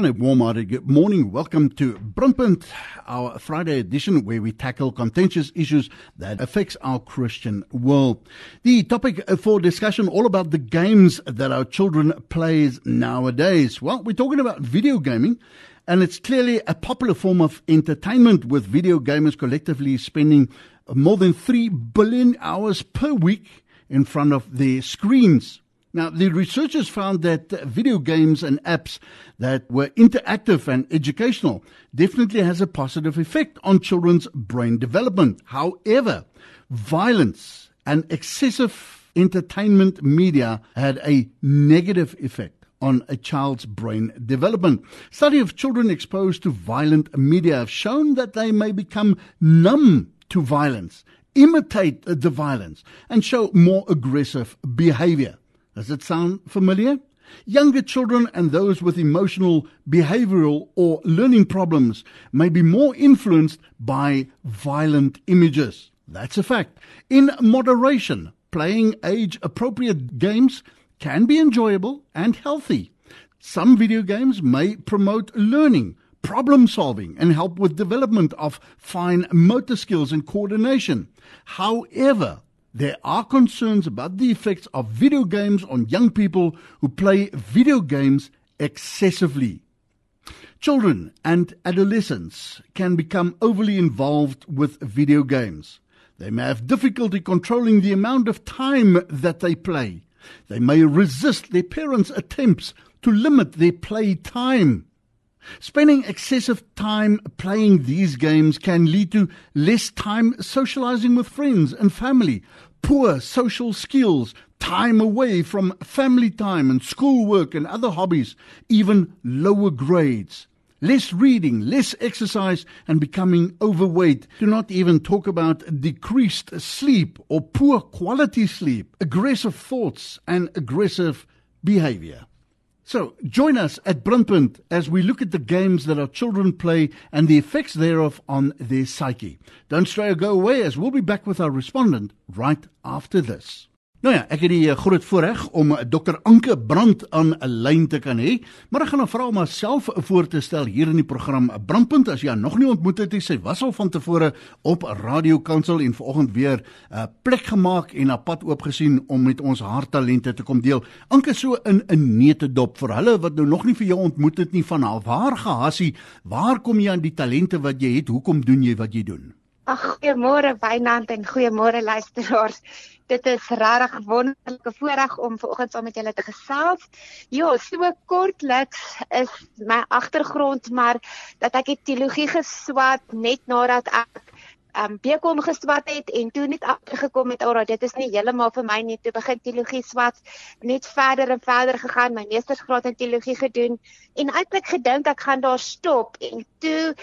And a warm-hearted uh, good morning. Welcome to Brunpunt, our Friday edition where we tackle contentious issues that affects our Christian world. The topic for discussion all about the games that our children plays nowadays. Well, we're talking about video gaming and it's clearly a popular form of entertainment with video gamers collectively spending more than 3 billion hours per week in front of their screens. Now, the researchers found that video games and apps that were interactive and educational definitely has a positive effect on children's brain development. However, violence and excessive entertainment media had a negative effect on a child's brain development. Study of children exposed to violent media have shown that they may become numb to violence, imitate the violence, and show more aggressive behavior. Does it sound familiar? Younger children and those with emotional, behavioral, or learning problems may be more influenced by violent images. That's a fact. In moderation, playing age appropriate games can be enjoyable and healthy. Some video games may promote learning, problem solving, and help with development of fine motor skills and coordination. However, there are concerns about the effects of video games on young people who play video games excessively. Children and adolescents can become overly involved with video games. They may have difficulty controlling the amount of time that they play. They may resist their parents' attempts to limit their play time. Spending excessive time playing these games can lead to less time socializing with friends and family, poor social skills, time away from family time and schoolwork and other hobbies, even lower grades. Less reading, less exercise, and becoming overweight. Do not even talk about decreased sleep or poor quality sleep, aggressive thoughts, and aggressive behavior. So, join us at Brunpunt as we look at the games that our children play and the effects thereof on their psyche. Don't stray or go away as we'll be back with our respondent right after this. Nou ja, ek het die eh, groot voorreg om eh, Dr Anke Brand aan 'n lyn te kan hê, maar ek gaan haar vra om haarself voor te stel hier in die program Brandpunt as jy haar nog nie ontmoet het nie. Sy was al van tevore op Radio Kansel en vanoggend weer 'n uh, plek gemaak en haar pad oopgesien om met ons haar talente te kom deel. Anke so in 'n neutedop vir hulle wat nou nog nie vir jou ontmoet het nie van haar. Waar gehassie? Waar kom jy aan die talente wat jy het? Hoekom doen jy wat jy doen? Ag, goeiemôre Wynand en goeiemôre luisteraars dit is regtig wonderlike voorreg om vanoggend saam met julle te gesels. Ja, so kortliks is my agtergrond maar dat ek het teologie geswat net nadat ek um BCom geswat het en toe net agtergekom het alraai dit is nie heeltemal vir my nie toe begin teologie swat net verder en verder gegaan my meestersgraad in teologie gedoen en eintlik gedink ek gaan daar stop en toe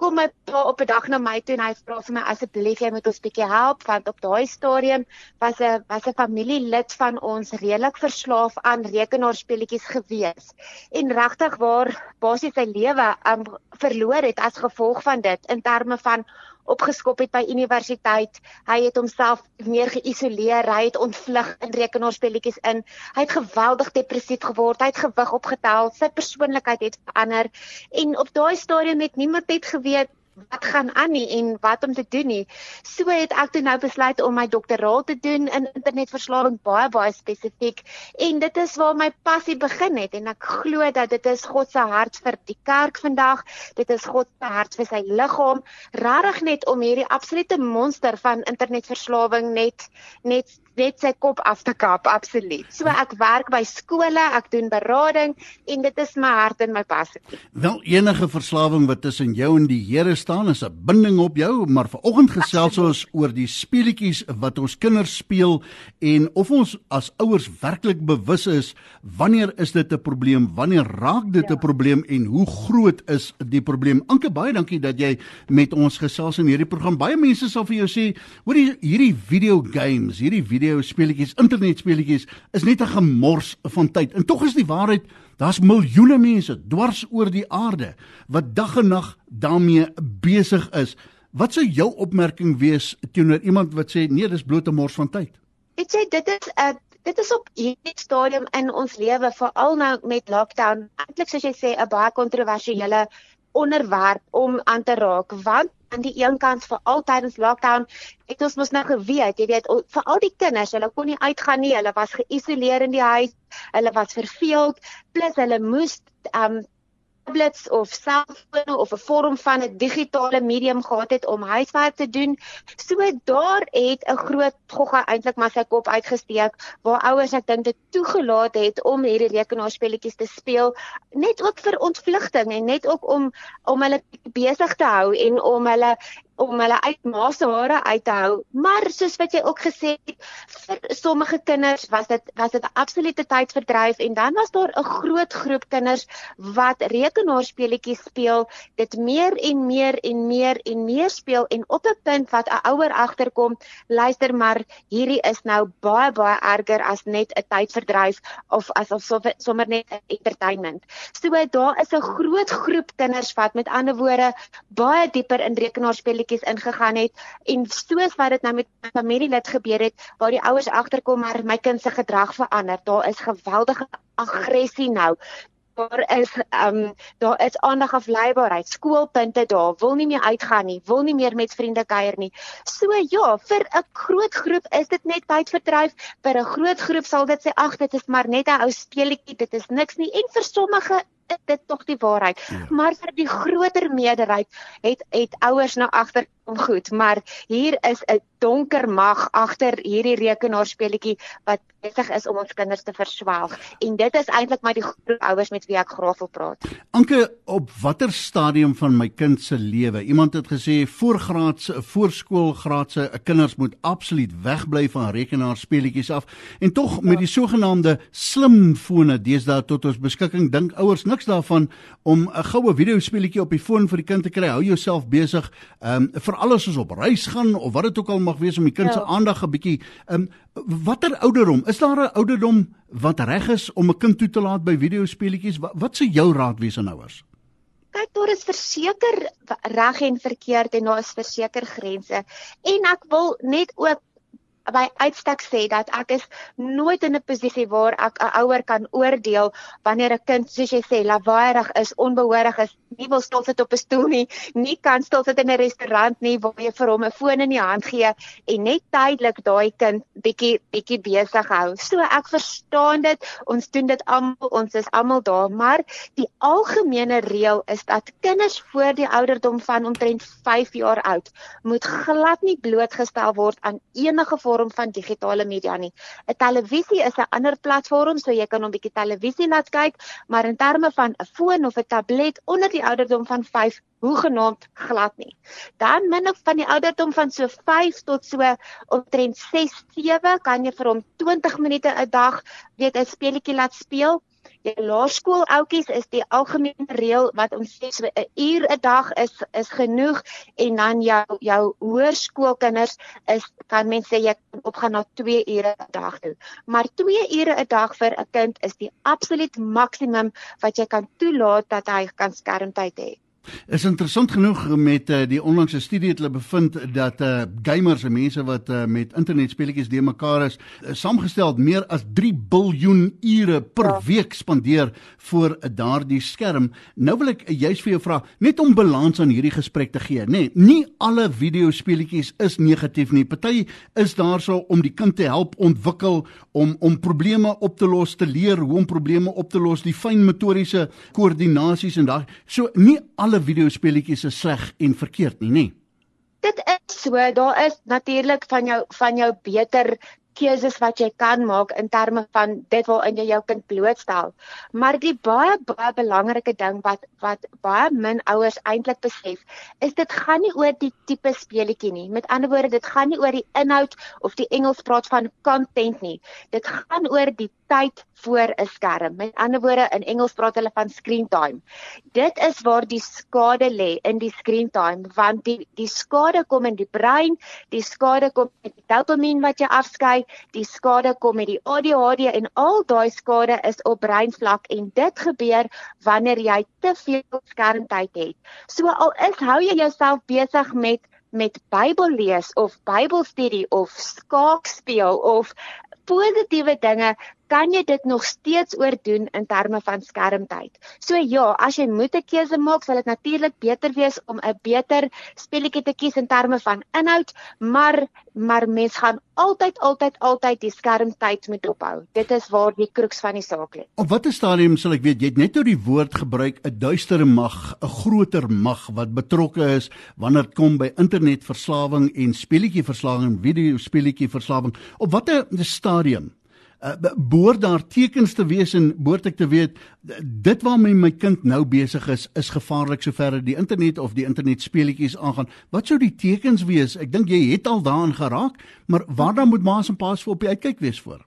kom my pa op 'n dag na my toe en hy vra vir my asseblief jy moet ons bietjie help want op daai stadium was 'n was 'n familielid van ons redelik verslaaf aan rekenaarspeletjies gewees en regtig waar basies sy lewe um, verloor het as gevolg van dit in terme van opgeskop het by universiteit. Hy het homself meer geïsoleer, hy het ontvlug in rekenaarspelletjies in. Hy het geweldig depressief geword, hy het gewig opgetel, sy persoonlikheid het verander en op daai stadium het niemand net geweet wat gaan aan nie en wat om te doen nie. So het ek toe nou besluit om my doktoraat te doen in internetverslawing baie baie spesifiek en dit is waar my passie begin het en ek glo dat dit is God se hart vir die kerk vandag. Dit is God se hart vir sy liggaam, regtig net om hierdie absolute monster van internetverslawing net net net sy kop af te kap absoluut. So ek werk by skole, ek doen berading en dit is my hart en my passie. Wel enige verslawing wat tussen jou en die Here staan is 'n binding op jou, maar vanoggend gesels ons oor die speletjies wat ons kinders speel en of ons as ouers werklik bewus is wanneer is dit 'n probleem, wanneer raak dit 'n ja. probleem en hoe groot is die probleem? Anke baie dankie dat jy met ons gesels in hierdie program. Baie mense sal vir jou sê, hoor hierdie video games, hierdie video video speletjies, internet speletjies is net 'n gemors van tyd. En tog is die waarheid, daar's miljoene mense dwars oor die aarde wat dag en nag daarmee besig is. Wat sou jou opmerking wees teenoor iemand wat sê nee, dis bloot 'n mors van tyd? Ek sê dit is 'n dit is op hierdie stadium in ons lewe veral nou met lockdown eintlik soos jy sê 'n baie kontroversiële onderwerp om aan te raak want aan die een kant vir altydens lockdown het ons mos nou geweet jy weet vir al die kinders hulle kon nie uitgaan nie hulle was geïsoleer in die huis hulle was verveeld plus hulle moes um tablets of selfone of 'n vorm van 'n digitale medium gehad het om huiswerk te doen. So daar het 'n groot gogga eintlik maar sy kop uitgesteek waar ouers ek dink dit toegelaat het om hierdie rekenaarspeletjies te speel net ook vir ontvlugting en net ook om om hulle besig te hou en om hulle om hulle uit ma se hare uit te hou. Maar soos wat jy ook gesê het, vir sommige kinders was dit was dit 'n absolute tydverdryf en dan was daar 'n groot groep kinders wat rekenaarspeletjies speel, dit meer en meer en meer en meer speel en op 'n punt wat 'n ouer agterkom, luister maar, hierdie is nou baie baie erger as net 'n tydverdryf of asof sommer net 'n entertainment. So daar is 'n groot groep kinders wat met ander woorde baie dieper in rekenaarspeletjies goedjies ingegaan het en soos wat dit nou met my familielid gebeur het waar die ouers agterkom maar my kind se gedrag verander. Daar is geweldige aggressie nou. Daar is ehm um, daar is aandag afleibaarheid skoolpunte daar wil nie meer uitgaan nie wil nie meer met vriende kuier nie. So ja vir 'n groot groep is dit net tydverdryf vir 'n groot groep sal dit sê ag dit is maar net 'n ou speletjie dit is niks nie. En vir sommige is dit tog die waarheid. Ja. Maar vir die groter meerderheid het het ouers nou agter goed, maar hier is 'n donker mag agter hierdie rekenaarspeletjie wat besig is om ons kinders te verswelg. En dit is eintlik maar die ouers met wie ek graag wil praat. Anke, op watter stadium van my kind se lewe? Iemand het gesê voorgraadse, voorskoolgraadse kinders moet absoluut wegbly van rekenaarspeletjies af. En tog met die sogenaamde slimfone deesdae tot ons beskikking, dink ouers niks daarvan om 'n goue videospeletjie op die foon vir die kind te kry. Hou jouself besig. Ehm um, vir alles soos op reis gaan of wat dit ook al mag wees om die kind se ja. aandag 'n bietjie um watter ouderdom is daar 'n ouderdom wat reg is om 'n kind toe te laat by videospeletjies? Wat, wat sou jou raad wees aan ouers kyk daar is verseker reg en verkeerd en daar is verseker grense. En ek wil net ook by uitstek sê dat ek is nooit in 'n posisie waar ek 'n ouer kan oordeel wanneer 'n kind soos jy sê lawaaierig is, onbehoorig is, nie wil stil sit op 'n stoel nie, nie kan stil sit in 'n restaurant nie waar jy vir hom 'n foon in die hand gee en net tydelik daai kind bietjie bietjie besig hou. So ek verstaan dit. Ons doen dit almal, ons is almal daar, maar die algemene reël is dat kinders voor die ouderdom van omtrent 5 jaar oud moet glad nie blootgestel word aan enige vorm van digitale media nie. 'n Televisie is 'n ander platform, so jy kan 'n bietjie televisie laat kyk, maar in terme van 'n foon of 'n tablet onder die ouderdom van 5 hoegenaamd glad nie. Dan min of van die ouderdom van so 5 tot so omtrent 6, 7 kan jy vir hom 20 minute 'n dag weet 'n speletjie laat speel jou laerskool ouetjies is die algemene reël wat ons sê 'n uur 'n dag is is genoeg en dan jou jou hoërskoolkinders is kan mense sê jy kan opgaan na 2 ure 'n dag toe. Maar 2 ure 'n dag vir 'n kind is die absoluut maksimum wat jy kan toelaat dat hy kan skermtyd hê. Is interessant genoeg met uh, die onlangse studie het hulle bevind dat uh, gamers en mense wat uh, met internetspeletjies de mekaar is, uh, saamgestel meer as 3 biljoen ure per ja. week spandeer voor uh, daardie skerm. Nou wil ek uh, juist vir jou vra, net om balans aan hierdie gesprek te gee, nê? Nee, nie alle videospeletjies is negatief nie. Party is daarso om die kind te help ontwikkel om om probleme op te los, te leer hoe om probleme op te los, die fyn motoriese koördinasies en daai. So nie alle videospeletjies is sleg en verkeerd nie, nê? Dit is so, daar is natuurlik van jou van jou beter keuses wat jy kan maak in terme van dit waarin jy jou kind blootstel. Maar die baie baie belangrike ding wat wat baie min ouers eintlik besef, is dit gaan nie oor die tipe speletjie nie. Met ander woorde, dit gaan nie oor die inhoud of die Engels praat van content nie. Dit gaan oor die tyd voor 'n skerm. Met ander woorde in Engels praat hulle van screen time. Dit is waar die skade lê in die screen time want die die skade kom in die brein, die skade kom met die dopamien wat jy afskei, die skade kom met die ADHD en al daai skade is op breinvlak en dit gebeur wanneer jy te veel skermtyd het. So al is hou jy jouself besig met met Bybel lees of Bybelstudie of skaak speel of positiewe dinge kan jy dit nog steeds oordoen in terme van skermtyd. So ja, as jy moet 'n keuse maak, sal dit natuurlik beter wees om 'n beter speletjie te kies in terme van inhoud, maar maar mens gaan altyd altyd altyd die skermtyd moet ophou. Dit is waar die kruks van die saak lê. Op watter stadium sal ek weet jy het net oor die woord gebruik 'n duistere mag, 'n groter mag wat betrokke is wanneer dit kom by internetverslawing en speletjieverslawing, video speletjieverslawing. Op watter stadium uh, behoort daar tekens te wees en behoort ek te weet dit waarmee my kind nou besig is is gevaarlik sover die internet of die internet speletjies aangaan. Wat sou die tekens wees? Ek dink jy het al daarin geraak maar waar dan moet ma's en pa's vir op die uitkyk wees voor?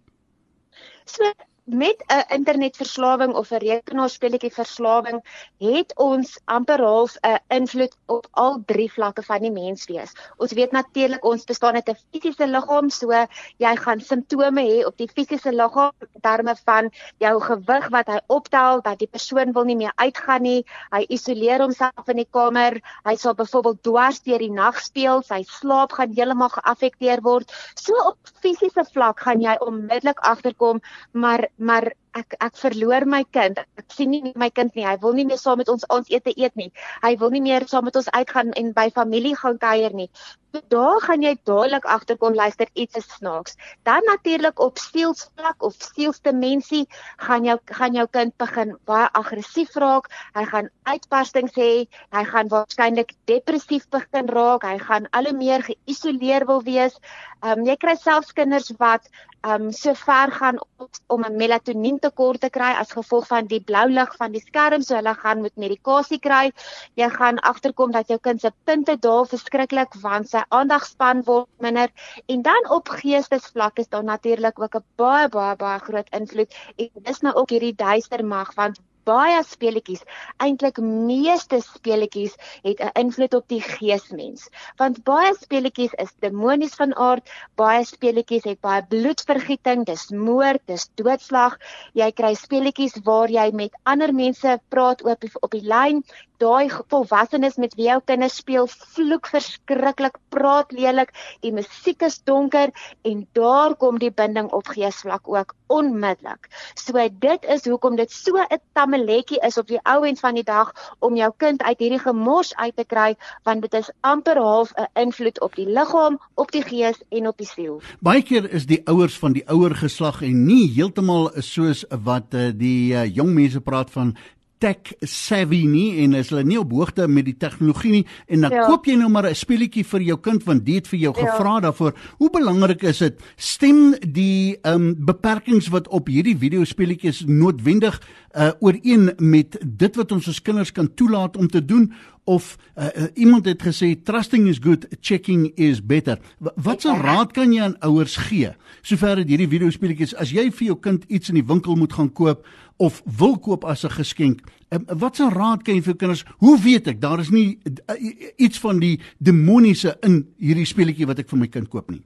So met 'n internetverslawing of 'n rekenaarspeletjie verslawing het ons amper half 'n invloed op al drie vlakke van die menswees. Ons weet natuurlik ons bestaan uit 'n fisiese liggaam, so jy gaan simptome hê op die fisiese liggaam in terme van jou gewig wat hy optel, dat die persoon wil nie meer uitgaan nie, hy isoleer homself in die kamer, hy sal byvoorbeeld dwars deur die nag speel, sy slaap gaan heeltemal geaffekteer word. So op fisiese vlak gaan jy onmiddellik agterkom, maar maar ek ek verloor my kind. Ek sien nie my kind nie. Hy wil nie meer saam met ons ons ete eet nie. Hy wil nie meer saam met ons uitgaan en by familie gaan kuier nie. Daar gaan jy dadelik agterkom luister iets is snaaks. Dan natuurlik op sielsvlak of sielsdimensie gaan jou gaan jou kind begin baie aggressief raak. Hy gaan uitbarstings hê. Hy gaan waarskynlik depressief begin raak. Hy gaan al hoe meer geïsoleer wil wees. Ehm um, jy kry selfs kinders wat ehm um, so ver gaan om 'n melatonien tekort te kry as gevolg van die blou lig van die skerm so hulle gaan met medikasie kry. Jy gaan agterkom dat jou kind se punte daal verskriklik want sy aandagspan word minder en dan op geestesvlak is daar natuurlik ook 'n baie baie baie groot invloed en dis nou ook hierdie duister mag want baie speletjies, eintlik meeste speletjies het 'n invloed op die geesmens. Want baie speletjies is demonies van aard, baie speletjies het baie bloedvergieting, dis moord, dis doodslag. Jy kry speletjies waar jy met ander mense praat op op die lyn, daai volwassenes met wie jou kinders speel, vloek verskriklik, praat lelik, die musiek is donker en daar kom die binding op geesvlak ook onmiddellik. So dit is hoekom dit so 'n tammeletjie is op die ou end van die dag om jou kind uit hierdie gemors uit te kry want dit is amper half 'n invloed op die liggaam, op die gees en op die siel. Baie keer is die ouers van die ouer geslag en nie heeltemal soos wat uh, die uh, jong mense praat van tech savvy nie en is hulle nie op hoogte met die tegnologie nie en dan ja. koop jy nou maar 'n speletjie vir jou kind want dit het vir jou ja. gevra daarvoor. Hoe belangrik is dit? Stem die ehm um, beperkings wat op hierdie videospeletjies noodwendig uh ooreen met dit wat ons as kinders kan toelaat om te doen of uh, uh, iemand het gesê trusting is good checking is better. Wat se raad kan jy aan ouers gee sover dit hierdie videospeletjies as jy vir jou kind iets in die winkel moet gaan koop of wil koop as 'n geskenk uh, wat se raad kan jy vir kinders hoe weet ek daar is nie uh, iets van die demoniese in hierdie speletjie wat ek vir my kind koop nie.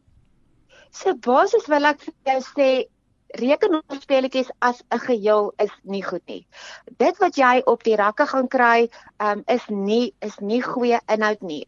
So basies wil ek vir jou sê rekenaarspeletjies as 'n geheel is nie goed nie. Dit wat jy op die rakke gaan kry, um, is nie is nie goeie inhoud nie.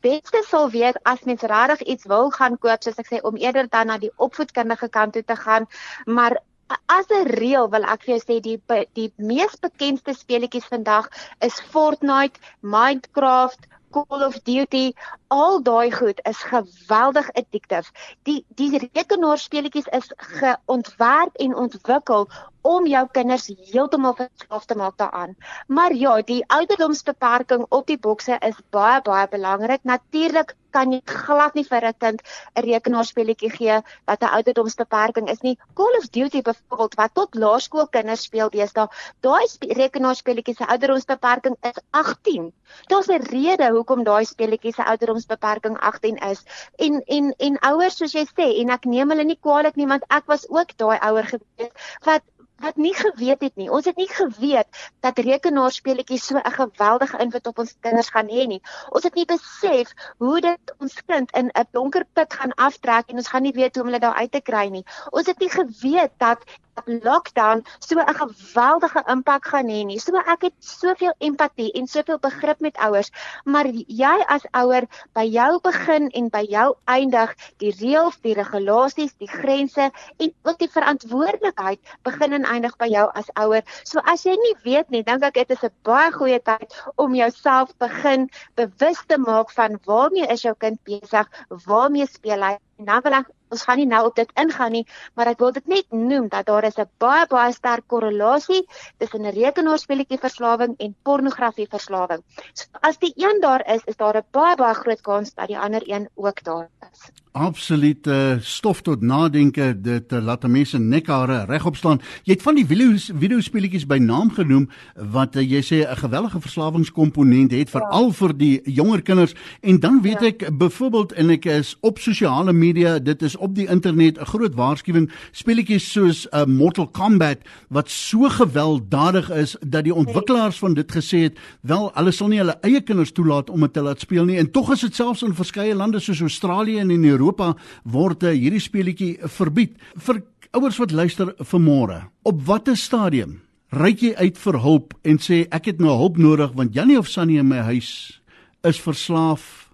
Beste sal weet as mens regtig iets wil gaan koop, soos ek sê om eerder dan na die opvoedkundige kant toe te gaan, maar as 'n reël wil ek vir jou sê die die mees bekende speletjies vandag is Fortnite, Minecraft, Call of Duty, al daai goed is geweldig addictief. Die die rekenaarspeletjies is geontwerp en ontwikkel om jou kinders heeltemal verslaaf te maak daaraan. Maar ja, die ouderdomsbeperking op die bokse is baie baie belangrik. Natuurlik kan jy glad nie vir 'n kind 'n rekenaarspeletjie gee wat 'n ouderdomsbeperking is nie. Call of Duty byvoorbeeld wat tot laerskoolkinders speel deesdae, daai rekenaarspeletjies se ouderdomsbeperking is 18. Daar's 'n rede hoekom daai speletjies se ouderdomsbeperking 18 is. En en en ouers soos jy sê en ek neem hulle nie kwaadlik nie want ek was ook daai ouer gewees wat wat nie geweet het nie. Ons het nie geweet dat rekenaarspeletjies so 'n geweldige invloed op ons kinders gaan hê nie. Ons het nie besef hoe dit ons kind in 'n donker put gaan aftrek en ons gaan nie weet hoe om hulle daar uit te kry nie. Ons het nie geweet dat lockdown so 'n geweldige impak gaan hê nie. So ek het soveel empatie en soveel begrip met ouers, maar jy as ouer by jou begin en by jou eindig die reëls, die regulasies, die grense en ook die verantwoordelikheid begin en eindig by jou as ouer. So as jy nie weet nie, dink ek dit is 'n baie goeie tyd om jouself begin bewus te maak van waarmee is jou kind besig, waarmee speel hy en dan wil ek ons gaan nie nou op dit ingaan nie, maar ek wil dit net noem dat daar is 'n baie baie sterk korrelasie tussen 'n rekenaarspeletjie verslawing en pornografie verslawing. So as die een daar is, is daar 'n baie baie groot kans dat die ander een ook daar is absolute stof tot nadenke dit uh, laat mense nekhare regop staan jy het van die video's video speletjies by naam genoem wat uh, jy sê 'n gewellige verslawingskomponent het veral ja. vir die jonger kinders en dan weet ja. ek byvoorbeeld en ek is op sosiale media dit is op die internet 'n groot waarskuwing speletjies soos uh, Mortal Kombat wat so gewelddadig is dat die ontwikkelaars van dit gesê het wel hulle sal nie hulle eie kinders toelaat om dit te laat speel nie en tog is dit selfs in verskeie lande soos Australië en in Europa Europa word uh, hierdie speletjie verbied. Vir ouers wat luister vanmôre, op watter stadium reik jy uit vir hulp en sê ek het nou hulp nodig want Jannie of Sunny in my huis is verslaaf.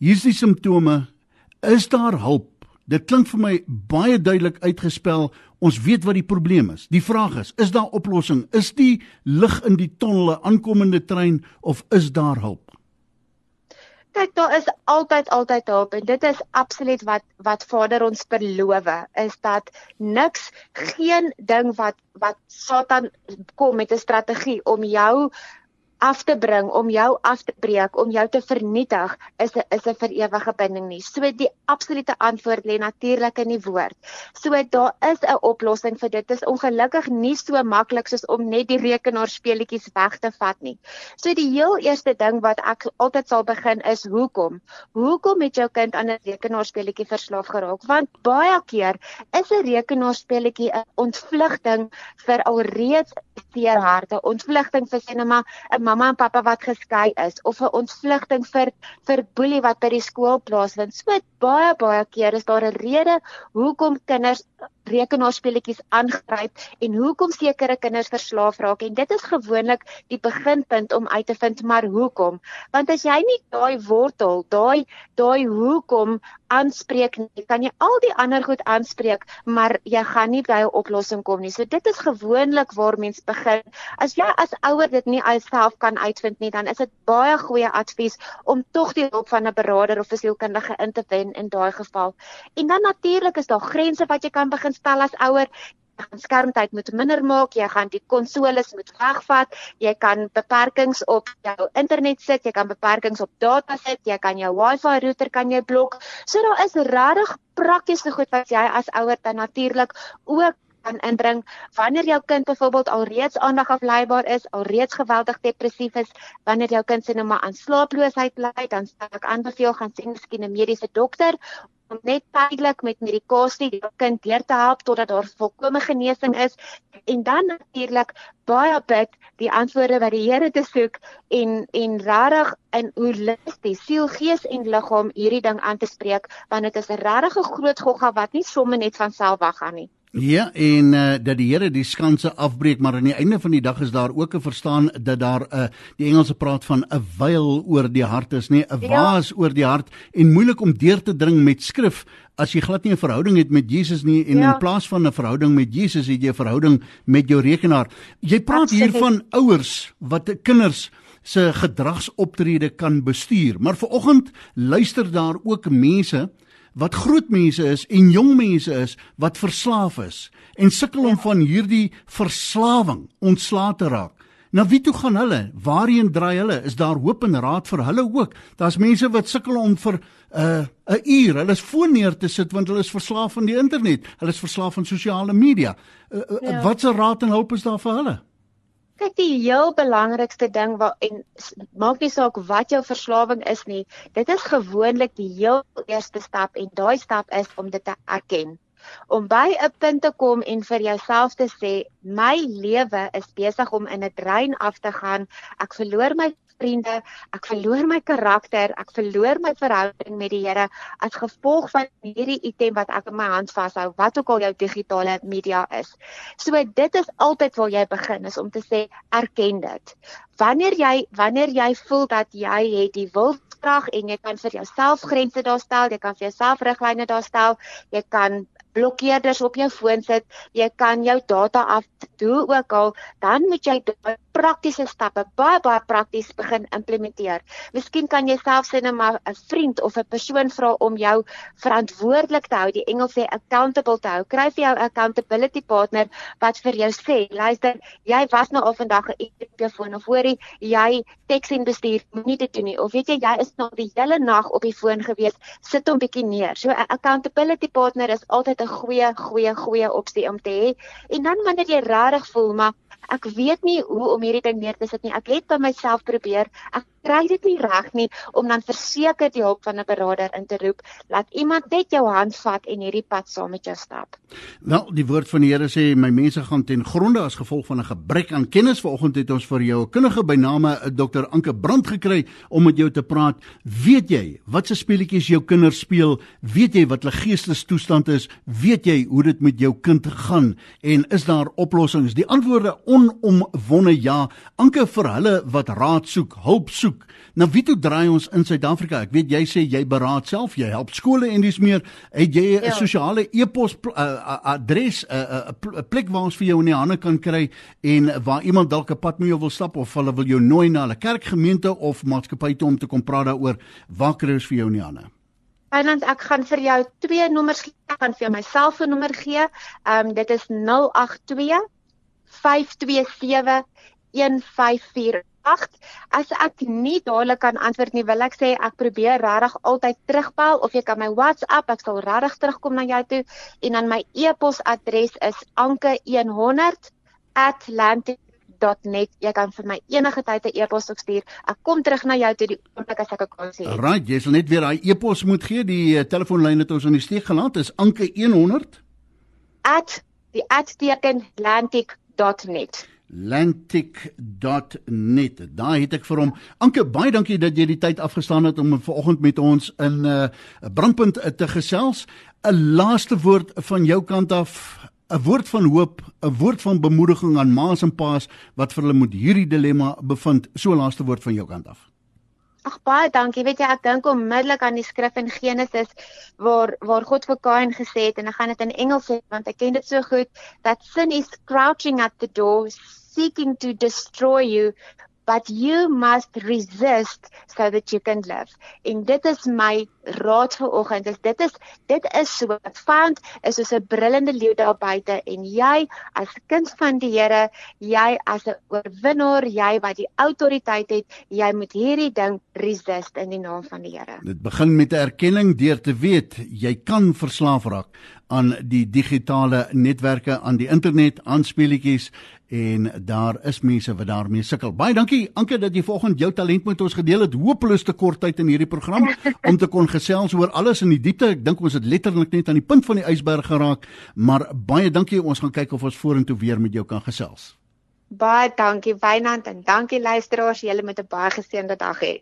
Hier's die simptome. Is daar hulp? Dit klink vir my baie duidelik uitgespel. Ons weet wat die probleem is. Die vraag is, is daar oplossing? Is die lig in die tonnel aankomende trein of is daar hulp? Kyk, daar is altyd altyd hulp en dit is absoluut wat wat Vader ons beloof is dat niks geen ding wat wat Satan kom met 'n strategie om jou af te bring om jou af te breek om jou te vernietig is 'n is 'n vir ewige binding nie. So die absolute antwoord lê natuurlik in die woord. So daar is 'n oplossing vir dit. Dit is ongelukkig nie so maklik soos om net die rekenaarspeletjies weg te vat nie. So die heel eerste ding wat ek altyd sal begin is hoekom? Hoekom het jou kind aan 'n rekenaarspeletjie verslaaf geraak? Want baie keer is 'n rekenaarspeletjie 'n ontvlugting vir alreeds seer harte, ontvlugting vir sê net maar 'n mamma en pappa wat geskei is of 'n ontvlugting vir vir boelie wat by die skool plaasvind. So baie baie keer is daar 'n rede hoekom kinders rekenaarspeletjies aangryp en hoekom sekere kinders verslaaf raak en dit is gewoonlik die beginpunt om uit te vind maar hoekom? Want as jy nie daai wortel daai daai hoekom aanspreek nie kan jy al die ander goed aanspreek maar jy gaan nie by 'n oplossing kom nie. So dit is gewoonlik waar mens begin. As jy as ouer dit nie alself kan uitvind nie dan is dit baie goeie advies om tog die hulp van 'n beraader of 'n sielkundige in te wen in daai geval. En dan natuurlik is daar grense wat jy kan begin stel as ouer gaan skermtyd moet minder maak, jy gaan die konsoles moet wegvat, jy kan beperkings op jou internet sit, jy kan beperkings op data sit, jy kan jou Wi-Fi router kan jy blok. So daar is regtig praktiese goed wat jy as ouer dan natuurlik ook kan indring wanneer jou kind byvoorbeeld alreeds aandag afleibaar is, alreeds geweldig depressief is, wanneer jou kind sien maar aan slaaploosheid ly, dan sal ek aanbeveel gaan sien miskien 'n mediese dokter om net tydelik met medikasie die kind deur te help totdat daar volkomme genesing is en dan natuurlik baie bid die antwoorde wat die Here te soek en en regtig in holisties siel, gees en liggaam hierdie ding aan te spreek want dit is 'n regtig groot gogga wat nie sommer net van self wag gaan nie. Ja, en uh, dat die Here die skanse afbreek, maar aan die einde van die dag is daar ook 'n verstaan dat daar 'n uh, eh, die Engelse praat van 'n veil oor die hart is, nie 'n ja. waas ja. oor die hart en moeilik om deur te dring met skrif as jy glad nie 'n verhouding het met Jesus nie en ja. in plaas van 'n verhouding met Jesus het jy 'n verhouding met jou rekenaar. Jy praat Absoluut. hier van ouers wat kinders se gedragsoptrede kan bestuur, maar vanoggend luister daar ook mense wat groot mense is en jong mense is wat verslaaf is en sukkel om van hierdie verslawing ontslae te raak. Na wie toe gaan hulle? Waarheen draai hulle? Is daar hoop en raad vir hulle ook? Daar's mense wat sukkel om vir 'n uh, 'n uur, hulle is voor neer te sit want hulle is verslaaf aan die internet. Hulle is verslaaf aan sosiale media. Uh, uh, ja. Wat se raad en hulp is daar vir hulle? Kyk die heel belangrikste ding wat en maak nie saak wat jou verslawing is nie. Dit is gewoonlik die heel eerste stap en daai stap is om dit te erken. Om by 'n punt te kom en vir jouself te sê, my lewe is besig om in 'n drein af te gaan. Ek verloor my vriende, ek verloor my karakter, ek verloor my verhouding met die Here as gevolg van hierdie item wat ek in my hand vashou, wat ook al jou digitale media is. So dit is altyd waar jy begin is om te sê erken dit. Wanneer jy wanneer jy voel dat jy het die wilskrag en jy kan vir jouself grense daar stel, jy kan vir jouself riglyne daar stel, jy kan blokkeerders op jou foon sit, jy kan jou data af doen ook al, dan moet jy praktiese stappe baie baie prakties begin implementeer. Miskien kan jy self sê net maar 'n vriend of 'n persoon vra om jou verantwoordelik te hou, die Engels sê accountable te hou. Kry vir jou 'n accountability partner wat vir jou sê, luister, jy was nou al vandag 'n e-telefoon of hoorie, jy teks en bestuur moenie dit doen nie. Of weet jy, jy is nog die hele nag op die foon gewees, sit hom bietjie neer. So 'n accountability partner is altyd 'n goeie goeie goeie opsie om te hê. En dan wanneer jy regtig voel maar ek weet nie hoe om hierdie ding neer te sit nie. Ek het by myself probeer. Ek kry dit nie reg nie om dan verseker die hulp van 'n beraader in te roep. Laat iemand net jou hand vat en hierdie pad saam met jou stap. Wel, die woord van die Here sê my mense gaan ten gronde as gevolg van 'n gebrek aan kennis. Vanoggend het ons vir jou 'n kundige by name eh, Dr. Anke Brand gekry om met jou te praat. Weet jy wat se speletjies jou kinders speel? Weet jy wat hulle geestestoestand is? Weet jy hoe dit met jou kind gaan? En is daar oplossings? Die antwoorde onomwonde ja. Anke vir hulle wat raad soek, hulp soek. Nou wie toe draai ons in Suid-Afrika? Ek weet jy sê jy beraad self, jy help skole en dis meer. Het jy 'n ja. sosiale e-pos uh, adres 'n uh, uh, plek waar ons vir jou in die hande kan kry en waar iemand dalk 'n pad met jou wil stap of hulle wil jou nooi na 'n kerkgemeente of maatskappy toe om te kom praat daaroor? Waar kry ons vir jou in die hande? Finans ek gaan vir jou twee nommers gee. Gaan vir jou my selfoonnommer gee. Ehm um, dit is 082 527 1548 8. As ek nie dadelik kan antwoord nie, wil ek sê ek probeer regtig altyd terugbel of jy kan my WhatsApp, ek sal regtig terugkom na jou toe en dan my e-posadres is anke100@atlantic.net. Jy kan vir my enige tyd 'n e-pos stuur. Ek kom terug na jou toe die oomblik as ek kan sê. Right, jy sal net weer daai e-pos moet gee. Die uh, telefoonlyn het ons in die steek gelaat. Is anke100 at die @teken atlantic.net lantic.net. Daar het ek vir hom. Anke, baie dankie dat jy die tyd afgestaan het om vanoggend met ons in 'n uh, brandpunt te gesels. 'n Laaste woord van jou kant af, 'n woord van hoop, 'n woord van bemoediging aan ma's en pa's wat vir hulle moet hierdie dilemma bevind. So laaste woord van jou kant af. Ag baie dankie. Weet jy, ek dink onmiddellik aan die skrif in Genesis waar waar God vir Kain gesê het en ek gaan dit in Engels sê want ek ken dit so goed that sin is crouching at the door seeking to destroy you but you must resist so that you can live. En dit is my raad vir oggend. Dis dit is dit is so wat vyand is soos 'n brullende leeu daar buite en jy as kind van die Here, jy as 'n oorwinnaar, jy wat die autoriteit het, jy moet hierdie ding resist in die naam van die Here. Dit begin met 'n erkenning deur te weet jy kan verslaaf raak aan die digitale netwerke, aan die internet, aan speletjies en daar is mense wat daarmee sukkel. Baie dankie Anke dat jy vanoggend jou talent met ons gedeel het. Hopeloos te kort tyd in hierdie program om te kon gesels oor alles in die diepte. Ek dink ons het letterlik net aan die punt van die ysberg geraak, maar baie dankie. Ons gaan kyk of ons vorentoe weer met jou kan gesels. Baie dankie Wynand en dankie luisteraars. Julle moet 'n baie geseënde dag hê.